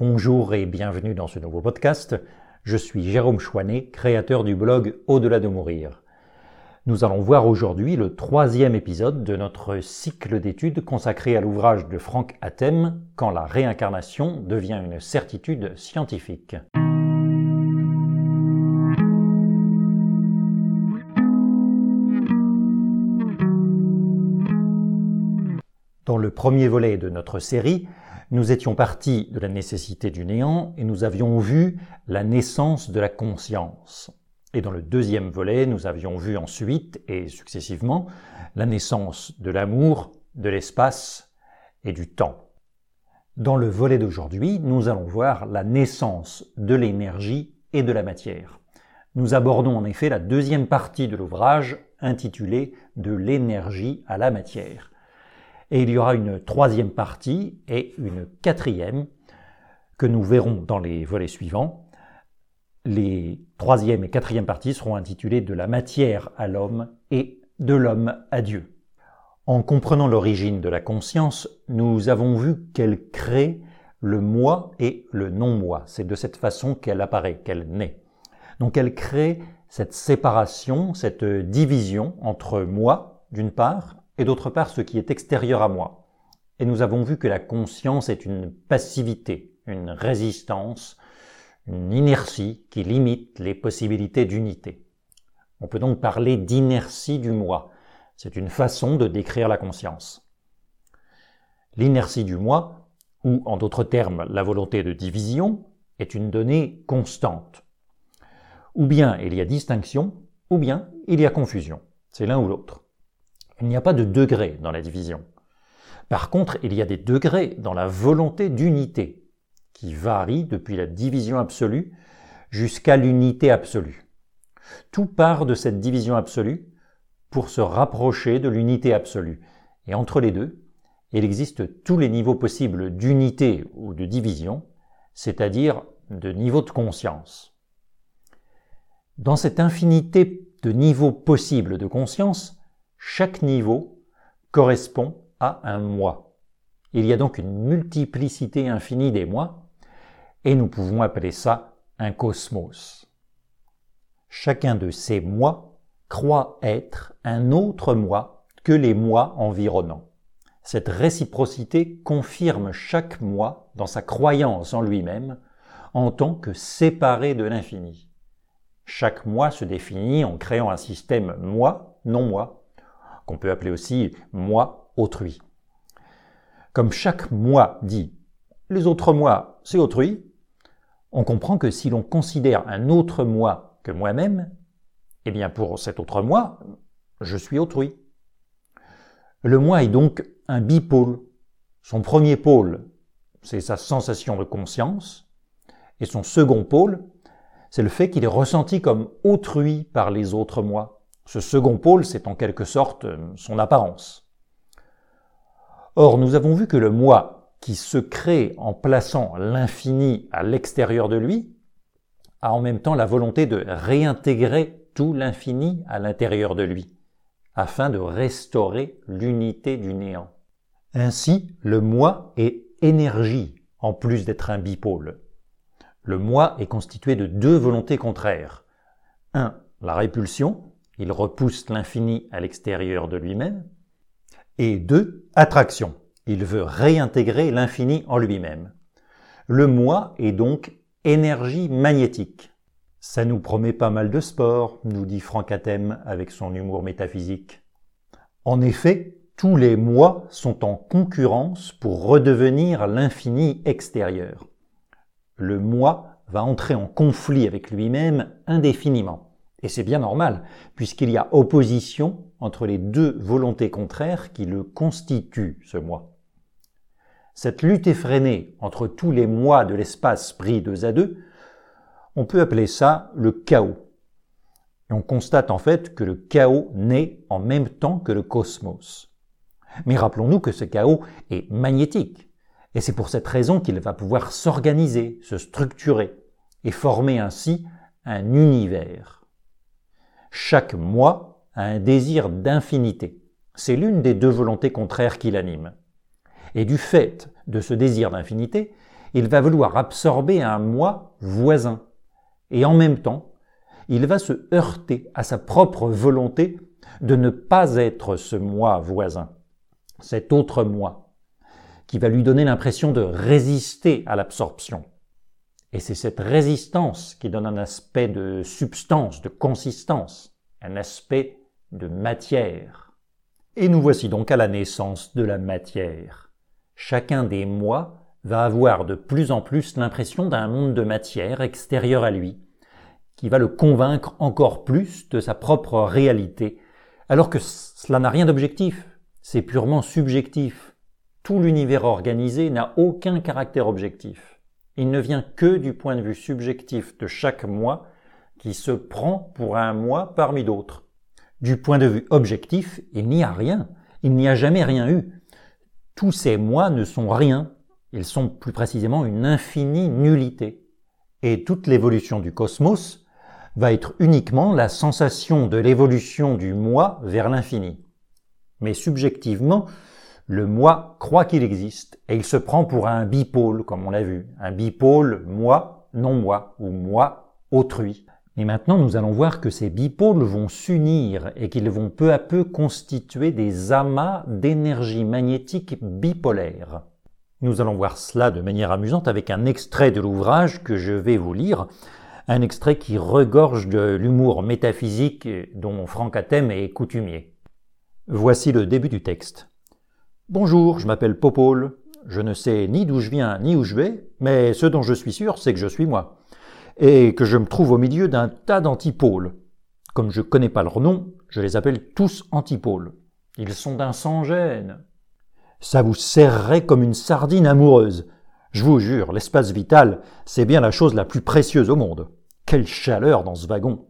Bonjour et bienvenue dans ce nouveau podcast. Je suis Jérôme Chouanet, créateur du blog Au-delà de mourir. Nous allons voir aujourd'hui le troisième épisode de notre cycle d'études consacré à l'ouvrage de Frank Hatem Quand la réincarnation devient une certitude scientifique. Dans le premier volet de notre série, nous étions partis de la nécessité du néant et nous avions vu la naissance de la conscience. Et dans le deuxième volet, nous avions vu ensuite et successivement la naissance de l'amour, de l'espace et du temps. Dans le volet d'aujourd'hui, nous allons voir la naissance de l'énergie et de la matière. Nous abordons en effet la deuxième partie de l'ouvrage intitulée De l'énergie à la matière. Et il y aura une troisième partie et une quatrième que nous verrons dans les volets suivants. Les troisième et quatrième parties seront intitulées De la matière à l'homme et de l'homme à Dieu. En comprenant l'origine de la conscience, nous avons vu qu'elle crée le moi et le non-moi. C'est de cette façon qu'elle apparaît, qu'elle naît. Donc elle crée cette séparation, cette division entre moi, d'une part, et d'autre part ce qui est extérieur à moi. Et nous avons vu que la conscience est une passivité, une résistance, une inertie qui limite les possibilités d'unité. On peut donc parler d'inertie du moi. C'est une façon de décrire la conscience. L'inertie du moi, ou en d'autres termes la volonté de division, est une donnée constante. Ou bien il y a distinction, ou bien il y a confusion. C'est l'un ou l'autre. Il n'y a pas de degré dans la division. Par contre, il y a des degrés dans la volonté d'unité, qui varie depuis la division absolue jusqu'à l'unité absolue. Tout part de cette division absolue pour se rapprocher de l'unité absolue. Et entre les deux, il existe tous les niveaux possibles d'unité ou de division, c'est-à-dire de niveau de conscience. Dans cette infinité de niveaux possibles de conscience, chaque niveau correspond à un moi. Il y a donc une multiplicité infinie des moi, et nous pouvons appeler ça un cosmos. Chacun de ces moi croit être un autre moi que les moi environnants. Cette réciprocité confirme chaque moi dans sa croyance en lui-même en tant que séparé de l'infini. Chaque moi se définit en créant un système moi, non moi, qu'on peut appeler aussi moi autrui. Comme chaque moi dit les autres moi, c'est autrui, on comprend que si l'on considère un autre moi que moi-même, eh bien pour cet autre moi, je suis autrui. Le moi est donc un bipôle. Son premier pôle, c'est sa sensation de conscience, et son second pôle, c'est le fait qu'il est ressenti comme autrui par les autres moi. Ce second pôle, c'est en quelque sorte euh, son apparence. Or, nous avons vu que le moi, qui se crée en plaçant l'infini à l'extérieur de lui, a en même temps la volonté de réintégrer tout l'infini à l'intérieur de lui, afin de restaurer l'unité du néant. Ainsi, le moi est énergie, en plus d'être un bipôle. Le moi est constitué de deux volontés contraires. Un, la répulsion, il repousse l'infini à l'extérieur de lui-même. Et deux, attraction, il veut réintégrer l'infini en lui-même. Le moi est donc énergie magnétique. Ça nous promet pas mal de sport, nous dit Franck Athème avec son humour métaphysique. En effet, tous les moi sont en concurrence pour redevenir l'infini extérieur. Le moi va entrer en conflit avec lui-même indéfiniment. Et c'est bien normal, puisqu'il y a opposition entre les deux volontés contraires qui le constituent, ce moi. Cette lutte effrénée entre tous les moi de l'espace pris deux à deux, on peut appeler ça le chaos. Et on constate en fait que le chaos naît en même temps que le cosmos. Mais rappelons-nous que ce chaos est magnétique, et c'est pour cette raison qu'il va pouvoir s'organiser, se structurer, et former ainsi un univers. Chaque moi a un désir d'infinité. C'est l'une des deux volontés contraires qui l'animent. Et du fait de ce désir d'infinité, il va vouloir absorber un moi voisin. Et en même temps, il va se heurter à sa propre volonté de ne pas être ce moi voisin, cet autre moi, qui va lui donner l'impression de résister à l'absorption. Et c'est cette résistance qui donne un aspect de substance, de consistance, un aspect de matière. Et nous voici donc à la naissance de la matière. Chacun des moi va avoir de plus en plus l'impression d'un monde de matière extérieur à lui, qui va le convaincre encore plus de sa propre réalité, alors que cela n'a rien d'objectif, c'est purement subjectif. Tout l'univers organisé n'a aucun caractère objectif. Il ne vient que du point de vue subjectif de chaque moi qui se prend pour un moi parmi d'autres. Du point de vue objectif, il n'y a rien. Il n'y a jamais rien eu. Tous ces moi ne sont rien ils sont plus précisément une infinie nullité. Et toute l'évolution du cosmos va être uniquement la sensation de l'évolution du moi vers l'infini. Mais subjectivement, le moi croit qu'il existe et il se prend pour un bipôle, comme on l'a vu. Un bipôle moi, non moi, ou moi, autrui. Et maintenant, nous allons voir que ces bipôles vont s'unir et qu'ils vont peu à peu constituer des amas d'énergie magnétique bipolaire. Nous allons voir cela de manière amusante avec un extrait de l'ouvrage que je vais vous lire, un extrait qui regorge de l'humour métaphysique dont Franck Athème est coutumier. Voici le début du texte. Bonjour, je m'appelle Popole. Je ne sais ni d'où je viens ni où je vais, mais ce dont je suis sûr, c'est que je suis moi, et que je me trouve au milieu d'un tas d'antipôles. Comme je connais pas leur nom, je les appelle tous antipôles. Ils sont d'un sans-gêne, ça vous serrerait comme une sardine amoureuse. Je vous jure, l'espace vital, c'est bien la chose la plus précieuse au monde. Quelle chaleur dans ce wagon.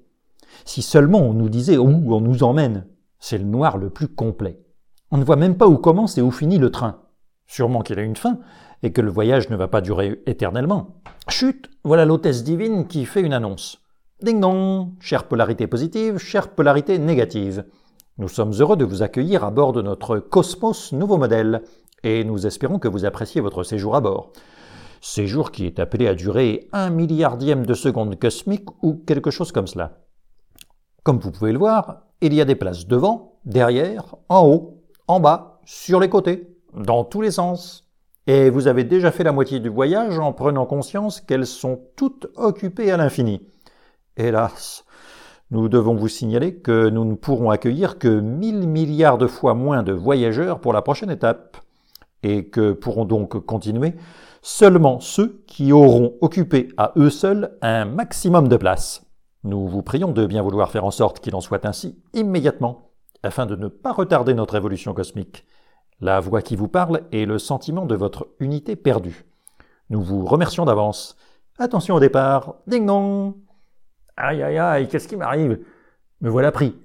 Si seulement on nous disait où on nous emmène. C'est le noir le plus complet. On ne voit même pas où commence et où finit le train. Sûrement qu'il a une fin, et que le voyage ne va pas durer éternellement. Chut, voilà l'hôtesse divine qui fait une annonce. Ding dong, chère polarité positive, chère polarité négative. Nous sommes heureux de vous accueillir à bord de notre Cosmos nouveau modèle et nous espérons que vous appréciez votre séjour à bord. Séjour qui est appelé à durer un milliardième de seconde cosmique ou quelque chose comme cela. Comme vous pouvez le voir, il y a des places devant, derrière, en haut, en bas, sur les côtés, dans tous les sens. Et vous avez déjà fait la moitié du voyage en prenant conscience qu'elles sont toutes occupées à l'infini. Hélas, nous devons vous signaler que nous ne pourrons accueillir que 1000 milliards de fois moins de voyageurs pour la prochaine étape, et que pourront donc continuer seulement ceux qui auront occupé à eux seuls un maximum de place. Nous vous prions de bien vouloir faire en sorte qu'il en soit ainsi immédiatement, afin de ne pas retarder notre évolution cosmique. La voix qui vous parle est le sentiment de votre unité perdue. Nous vous remercions d'avance. Attention au départ. Ding dong Aïe aïe aïe, qu'est-ce qui m'arrive? Me voilà pris.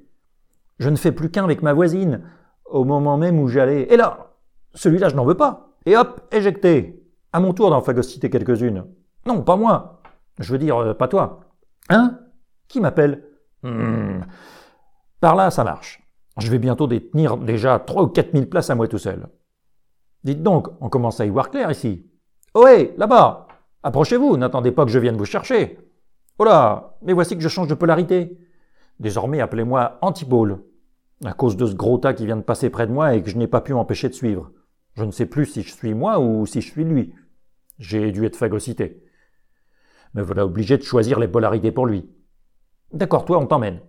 Je ne fais plus qu'un avec ma voisine, au moment même où j'allais. Et là Celui-là, je n'en veux pas. Et hop, éjecté. À mon tour d'en phagocyter quelques-unes. Non, pas moi. Je veux dire, euh, pas toi. Hein Qui m'appelle hmm. Par là, ça marche. Je vais bientôt détenir déjà trois ou quatre mille places à moi tout seul. Dites donc, on commence à y voir clair ici. Ohé, là-bas Approchez-vous, n'attendez pas que je vienne vous chercher. Oh là, mais voici que je change de polarité. Désormais, appelez-moi Antipôle, à cause de ce gros tas qui vient de passer près de moi et que je n'ai pas pu m'empêcher de suivre. Je ne sais plus si je suis moi ou si je suis lui. J'ai dû être phagocyté. Me voilà obligé de choisir les polarités pour lui. D'accord, toi, on t'emmène.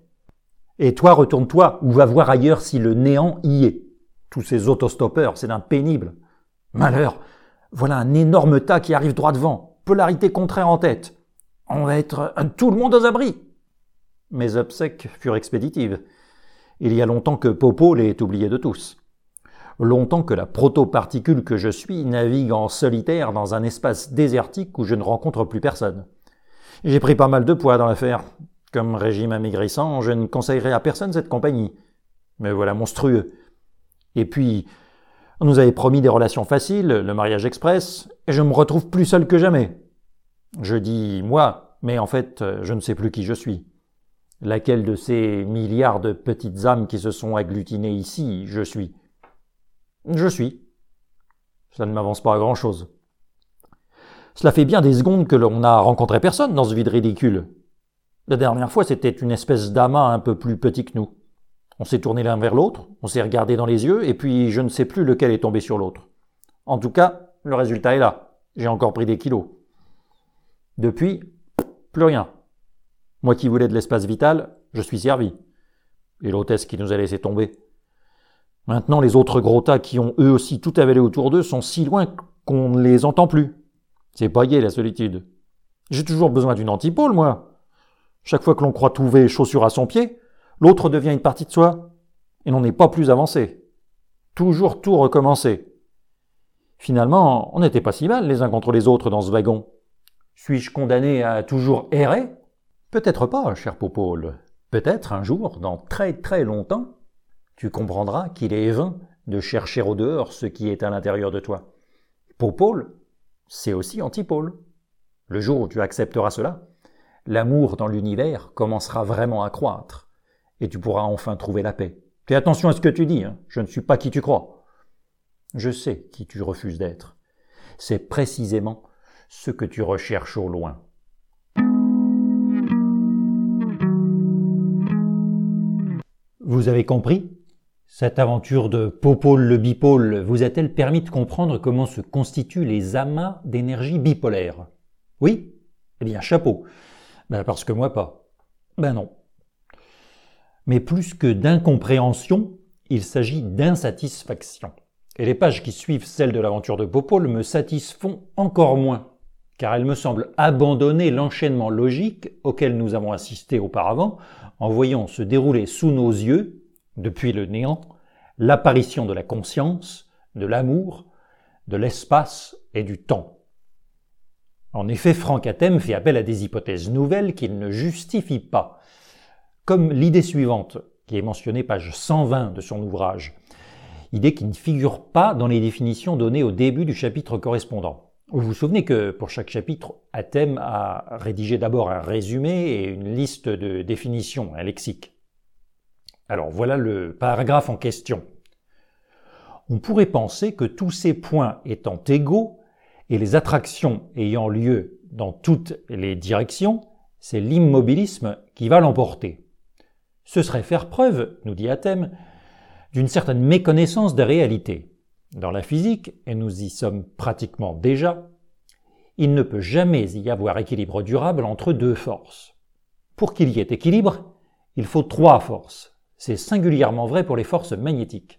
Et toi, retourne-toi ou va voir ailleurs si le néant y est. Tous ces autostoppeurs, c'est d'un pénible. Malheur, voilà un énorme tas qui arrive droit devant, polarité contraire en tête. On va être tout le monde aux abris. Mes obsèques furent expéditives. Il y a longtemps que Popo l'est oublié de tous. Longtemps que la protoparticule que je suis navigue en solitaire dans un espace désertique où je ne rencontre plus personne. J'ai pris pas mal de poids dans l'affaire. Comme régime amaigrissant, je ne conseillerais à personne cette compagnie. Mais voilà monstrueux. Et puis, on nous avait promis des relations faciles, le mariage express, et je me retrouve plus seul que jamais. Je dis moi, mais en fait, je ne sais plus qui je suis. Laquelle de ces milliards de petites âmes qui se sont agglutinées ici, je suis? Je suis. Ça ne m'avance pas à grand-chose. Cela fait bien des secondes que l'on n'a rencontré personne dans ce vide ridicule. La dernière fois, c'était une espèce d'amas un peu plus petit que nous. On s'est tourné l'un vers l'autre, on s'est regardé dans les yeux, et puis je ne sais plus lequel est tombé sur l'autre. En tout cas, le résultat est là. J'ai encore pris des kilos. Depuis, plus rien. Moi qui voulais de l'espace vital, je suis servi. Et l'hôtesse qui nous a laissé tomber. Maintenant, les autres gros tas qui ont eux aussi tout avalé autour d'eux sont si loin qu'on ne les entend plus. C'est paillé la solitude. J'ai toujours besoin d'une antipole, moi. Chaque fois que l'on croit trouver chaussure à son pied, l'autre devient une partie de soi, et l'on n'est pas plus avancé. Toujours tout recommencer. Finalement, on n'était pas si mal les uns contre les autres dans ce wagon. Suis-je condamné à toujours errer? Peut-être pas, cher Popole. Peut-être un jour, dans très très longtemps, tu comprendras qu'il est vain de chercher au dehors ce qui est à l'intérieur de toi. Popole, c'est aussi antipôle. Le jour où tu accepteras cela, l'amour dans l'univers commencera vraiment à croître, et tu pourras enfin trouver la paix. Fais attention à ce que tu dis, hein. je ne suis pas qui tu crois. Je sais qui tu refuses d'être. C'est précisément ce que tu recherches au loin. Vous avez compris? Cette aventure de Popole le bipôle vous a-t-elle permis de comprendre comment se constituent les amas d'énergie bipolaire? Oui? Eh bien, chapeau. Ben, parce que moi pas. Ben non. Mais plus que d'incompréhension, il s'agit d'insatisfaction. Et les pages qui suivent celles de l'aventure de Popol me satisfont encore moins, car elles me semblent abandonner l'enchaînement logique auquel nous avons assisté auparavant en voyant se dérouler sous nos yeux, depuis le néant, l'apparition de la conscience, de l'amour, de l'espace et du temps. En effet, Franck Athème fait appel à des hypothèses nouvelles qu'il ne justifie pas, comme l'idée suivante, qui est mentionnée page 120 de son ouvrage, idée qui ne figure pas dans les définitions données au début du chapitre correspondant. Vous vous souvenez que pour chaque chapitre, Athème a rédigé d'abord un résumé et une liste de définitions, un lexique. Alors voilà le paragraphe en question. On pourrait penser que tous ces points étant égaux et les attractions ayant lieu dans toutes les directions, c'est l'immobilisme qui va l'emporter. Ce serait faire preuve, nous dit Athème, d'une certaine méconnaissance des réalités. Dans la physique, et nous y sommes pratiquement déjà, il ne peut jamais y avoir équilibre durable entre deux forces. Pour qu'il y ait équilibre, il faut trois forces. C'est singulièrement vrai pour les forces magnétiques.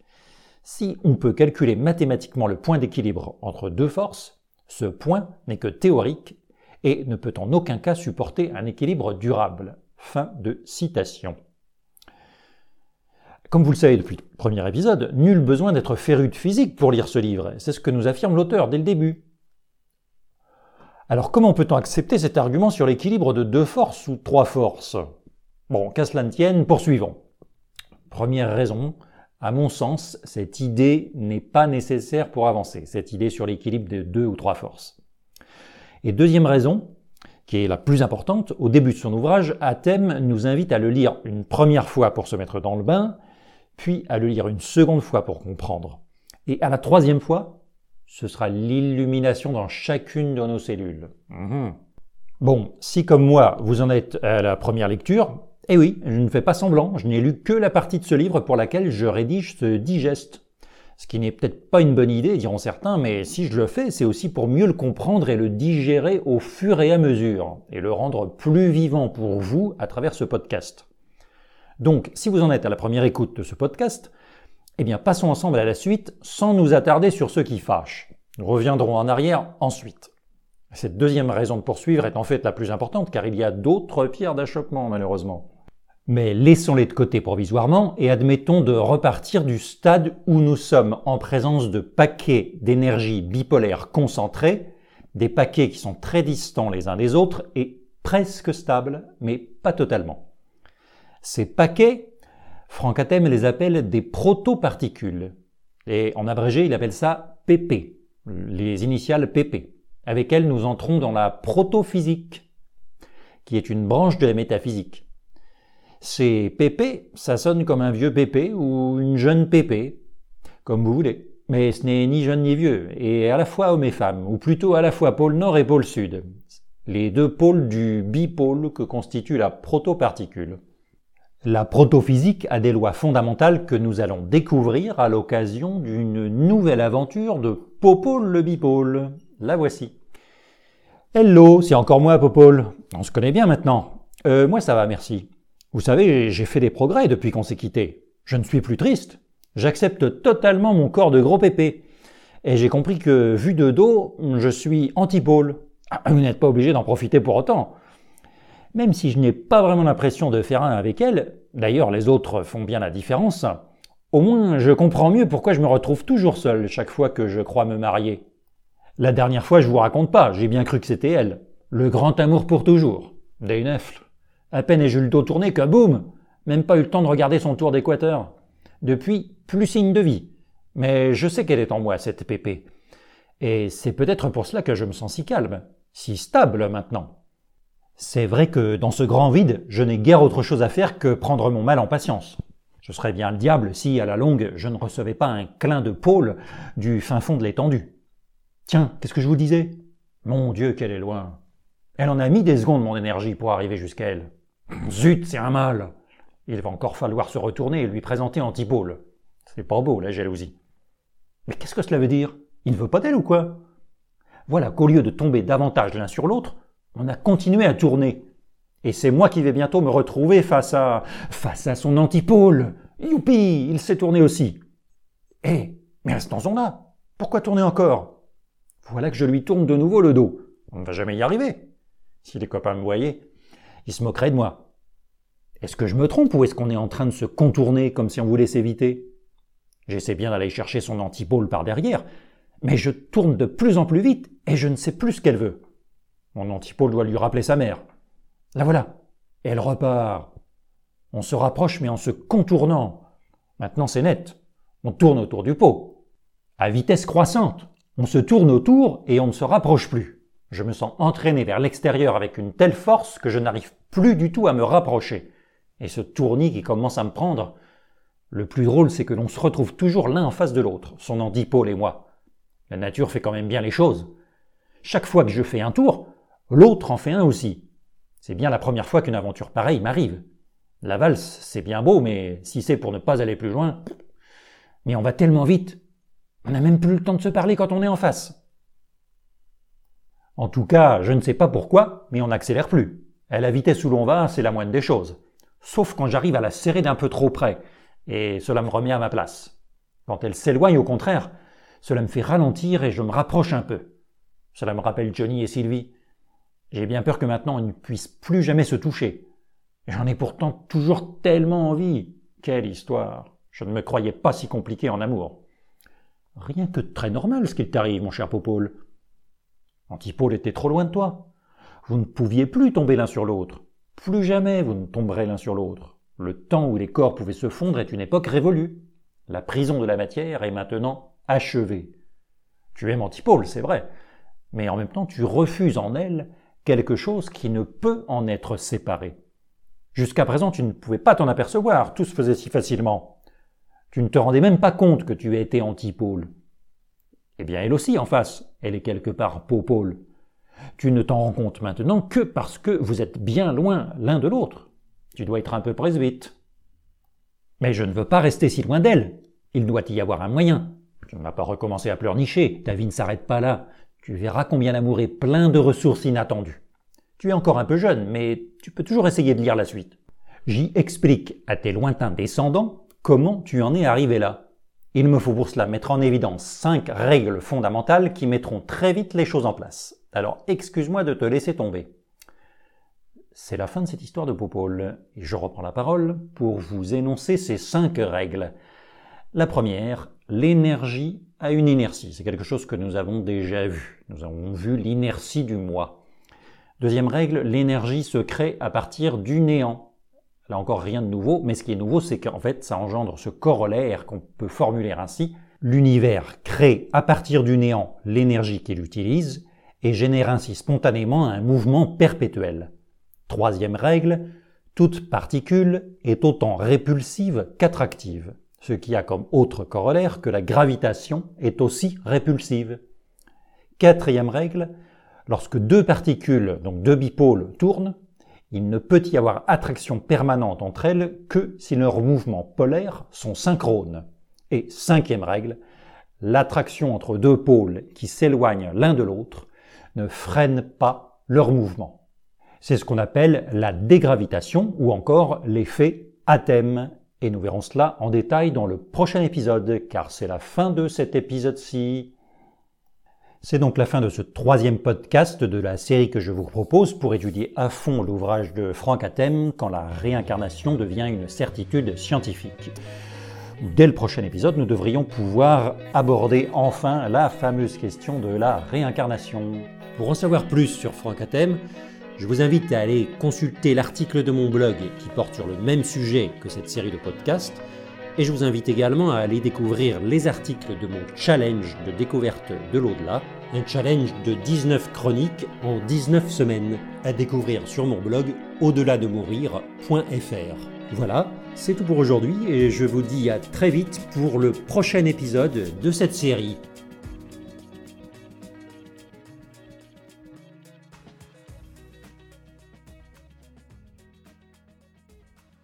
Si on peut calculer mathématiquement le point d'équilibre entre deux forces, ce point n'est que théorique et ne peut en aucun cas supporter un équilibre durable. Fin de citation. Comme vous le savez depuis le premier épisode, nul besoin d'être féru de physique pour lire ce livre. C'est ce que nous affirme l'auteur dès le début. Alors comment peut-on accepter cet argument sur l'équilibre de deux forces ou trois forces? Bon, qu'à cela ne tienne, poursuivons. Première raison, à mon sens, cette idée n'est pas nécessaire pour avancer, cette idée sur l'équilibre de deux ou trois forces. Et deuxième raison, qui est la plus importante, au début de son ouvrage, Athème nous invite à le lire une première fois pour se mettre dans le bain, puis à le lire une seconde fois pour comprendre. Et à la troisième fois, ce sera l'illumination dans chacune de nos cellules. Mhm. Bon, si comme moi, vous en êtes à la première lecture, eh oui, je ne fais pas semblant, je n'ai lu que la partie de ce livre pour laquelle je rédige ce digeste. Ce qui n'est peut-être pas une bonne idée, diront certains, mais si je le fais, c'est aussi pour mieux le comprendre et le digérer au fur et à mesure, et le rendre plus vivant pour vous à travers ce podcast. Donc, si vous en êtes à la première écoute de ce podcast, eh bien, passons ensemble à la suite sans nous attarder sur ce qui fâche. Nous reviendrons en arrière ensuite. Cette deuxième raison de poursuivre est en fait la plus importante car il y a d'autres pierres d'achoppement malheureusement. Mais laissons-les de côté provisoirement et admettons de repartir du stade où nous sommes en présence de paquets d'énergie bipolaire concentrés, des paquets qui sont très distants les uns des autres et presque stables, mais pas totalement. Ces paquets, Franck Athème les appelle des protoparticules. Et en abrégé, il appelle ça PP, les initiales PP. Avec elles, nous entrons dans la protophysique, qui est une branche de la métaphysique. Ces PP, ça sonne comme un vieux PP ou une jeune PP, comme vous voulez. Mais ce n'est ni jeune ni vieux, et à la fois homme et femme, ou plutôt à la fois pôle nord et pôle sud, les deux pôles du bipôle que constitue la protoparticule. La protophysique a des lois fondamentales que nous allons découvrir à l'occasion d'une nouvelle aventure de Popole le bipôle. La voici. Hello, c'est encore moi Popole. On se connaît bien maintenant. Euh, moi ça va, merci. Vous savez, j'ai fait des progrès depuis qu'on s'est quitté. Je ne suis plus triste. J'accepte totalement mon corps de gros pépé. Et j'ai compris que, vu de dos, je suis antipôle. Ah, vous n'êtes pas obligé d'en profiter pour autant. Même si je n'ai pas vraiment l'impression de faire un avec elle, d'ailleurs les autres font bien la différence, au moins je comprends mieux pourquoi je me retrouve toujours seul chaque fois que je crois me marier. La dernière fois, je vous raconte pas, j'ai bien cru que c'était elle. Le grand amour pour toujours. À peine ai-je eu le dos tourné que boum Même pas eu le temps de regarder son tour d'équateur. Depuis, plus signe de vie. Mais je sais qu'elle est en moi, cette pépé. Et c'est peut-être pour cela que je me sens si calme, si stable maintenant. C'est vrai que dans ce grand vide, je n'ai guère autre chose à faire que prendre mon mal en patience. Je serais bien le diable si, à la longue, je ne recevais pas un clin de pôle du fin fond de l'étendue. Tiens, qu'est-ce que je vous disais? Mon Dieu, qu'elle est loin. Elle en a mis des secondes, mon énergie, pour arriver jusqu'à elle. Zut, c'est un mal. Il va encore falloir se retourner et lui présenter Antipole. C'est pas beau, la jalousie. Mais qu'est-ce que cela veut dire? Il ne veut pas d'elle ou quoi? Voilà qu'au lieu de tomber davantage l'un sur l'autre, on a continué à tourner. Et c'est moi qui vais bientôt me retrouver face à... face à son antipôle. Youpi, il s'est tourné aussi. Eh, mais restons-en là. Pourquoi tourner encore? Voilà que je lui tourne de nouveau le dos. On ne va jamais y arriver. Si les copains me voyaient, ils se moqueraient de moi. Est-ce que je me trompe ou est-ce qu'on est en train de se contourner comme si on voulait s'éviter? J'essaie bien d'aller chercher son antipôle par derrière, mais je tourne de plus en plus vite et je ne sais plus ce qu'elle veut. Mon antipôle doit lui rappeler sa mère. La voilà. Elle repart. On se rapproche mais en se contournant. Maintenant c'est net. On tourne autour du pot. À vitesse croissante. On se tourne autour et on ne se rapproche plus. Je me sens entraîné vers l'extérieur avec une telle force que je n'arrive plus du tout à me rapprocher. Et ce tournis qui commence à me prendre, le plus drôle c'est que l'on se retrouve toujours l'un en face de l'autre, son antipôle et moi. La nature fait quand même bien les choses. Chaque fois que je fais un tour, L'autre en fait un aussi. C'est bien la première fois qu'une aventure pareille m'arrive. La valse, c'est bien beau, mais si c'est pour ne pas aller plus loin, mais on va tellement vite, on n'a même plus le temps de se parler quand on est en face. En tout cas, je ne sais pas pourquoi, mais on n'accélère plus. À la vitesse où l'on va, c'est la moindre des choses. Sauf quand j'arrive à la serrer d'un peu trop près, et cela me remet à ma place. Quand elle s'éloigne, au contraire, cela me fait ralentir et je me rapproche un peu. Cela me rappelle Johnny et Sylvie. J'ai bien peur que maintenant ils ne puissent plus jamais se toucher. J'en ai pourtant toujours tellement envie. Quelle histoire. Je ne me croyais pas si compliqué en amour. Rien que très normal ce qu'il t'arrive, mon cher Popole. Antipole était trop loin de toi. Vous ne pouviez plus tomber l'un sur l'autre. Plus jamais vous ne tomberez l'un sur l'autre. Le temps où les corps pouvaient se fondre est une époque révolue. La prison de la matière est maintenant achevée. Tu aimes Antipole, c'est vrai, mais en même temps tu refuses en elle quelque chose qui ne peut en être séparé. Jusqu'à présent, tu ne pouvais pas t'en apercevoir, tout se faisait si facilement. Tu ne te rendais même pas compte que tu étais antipôle. Eh bien, elle aussi, en face, elle est quelque part popôle. Tu ne t'en rends compte maintenant que parce que vous êtes bien loin l'un de l'autre. Tu dois être un peu vite. Mais je ne veux pas rester si loin d'elle. Il doit y avoir un moyen. Tu ne vas pas recommencer à pleurnicher. Ta vie ne s'arrête pas là. Tu verras combien l'amour est plein de ressources inattendues. Tu es encore un peu jeune, mais tu peux toujours essayer de lire la suite. J'y explique à tes lointains descendants comment tu en es arrivé là. Il me faut pour cela mettre en évidence cinq règles fondamentales qui mettront très vite les choses en place. Alors excuse-moi de te laisser tomber. C'est la fin de cette histoire de Popole, et je reprends la parole pour vous énoncer ces cinq règles. La première, l'énergie a une inertie. C'est quelque chose que nous avons déjà vu. Nous avons vu l'inertie du moi. Deuxième règle, l'énergie se crée à partir du néant. Là encore, rien de nouveau, mais ce qui est nouveau, c'est qu'en fait, ça engendre ce corollaire qu'on peut formuler ainsi. L'univers crée à partir du néant l'énergie qu'il utilise et génère ainsi spontanément un mouvement perpétuel. Troisième règle, toute particule est autant répulsive qu'attractive. ce qui a comme autre corollaire que la gravitation est aussi répulsive. Quatrième règle, lorsque deux particules, donc deux bipôles, tournent, il ne peut y avoir attraction permanente entre elles que si leurs mouvements polaires sont synchrones. Et cinquième règle, l'attraction entre deux pôles qui s'éloignent l'un de l'autre ne freine pas leur mouvement. C'est ce qu'on appelle la dégravitation ou encore l'effet athème. Et nous verrons cela en détail dans le prochain épisode, car c'est la fin de cet épisode-ci. C'est donc la fin de ce troisième podcast de la série que je vous propose pour étudier à fond l'ouvrage de Frank Atem quand la réincarnation devient une certitude scientifique. Dès le prochain épisode, nous devrions pouvoir aborder enfin la fameuse question de la réincarnation. Pour en savoir plus sur Frank Atem, je vous invite à aller consulter l'article de mon blog qui porte sur le même sujet que cette série de podcasts et je vous invite également à aller découvrir les articles de mon challenge de découverte de l'au-delà, un challenge de 19 chroniques en 19 semaines, à découvrir sur mon blog au-delà de mourir.fr. Voilà, c'est tout pour aujourd'hui et je vous dis à très vite pour le prochain épisode de cette série.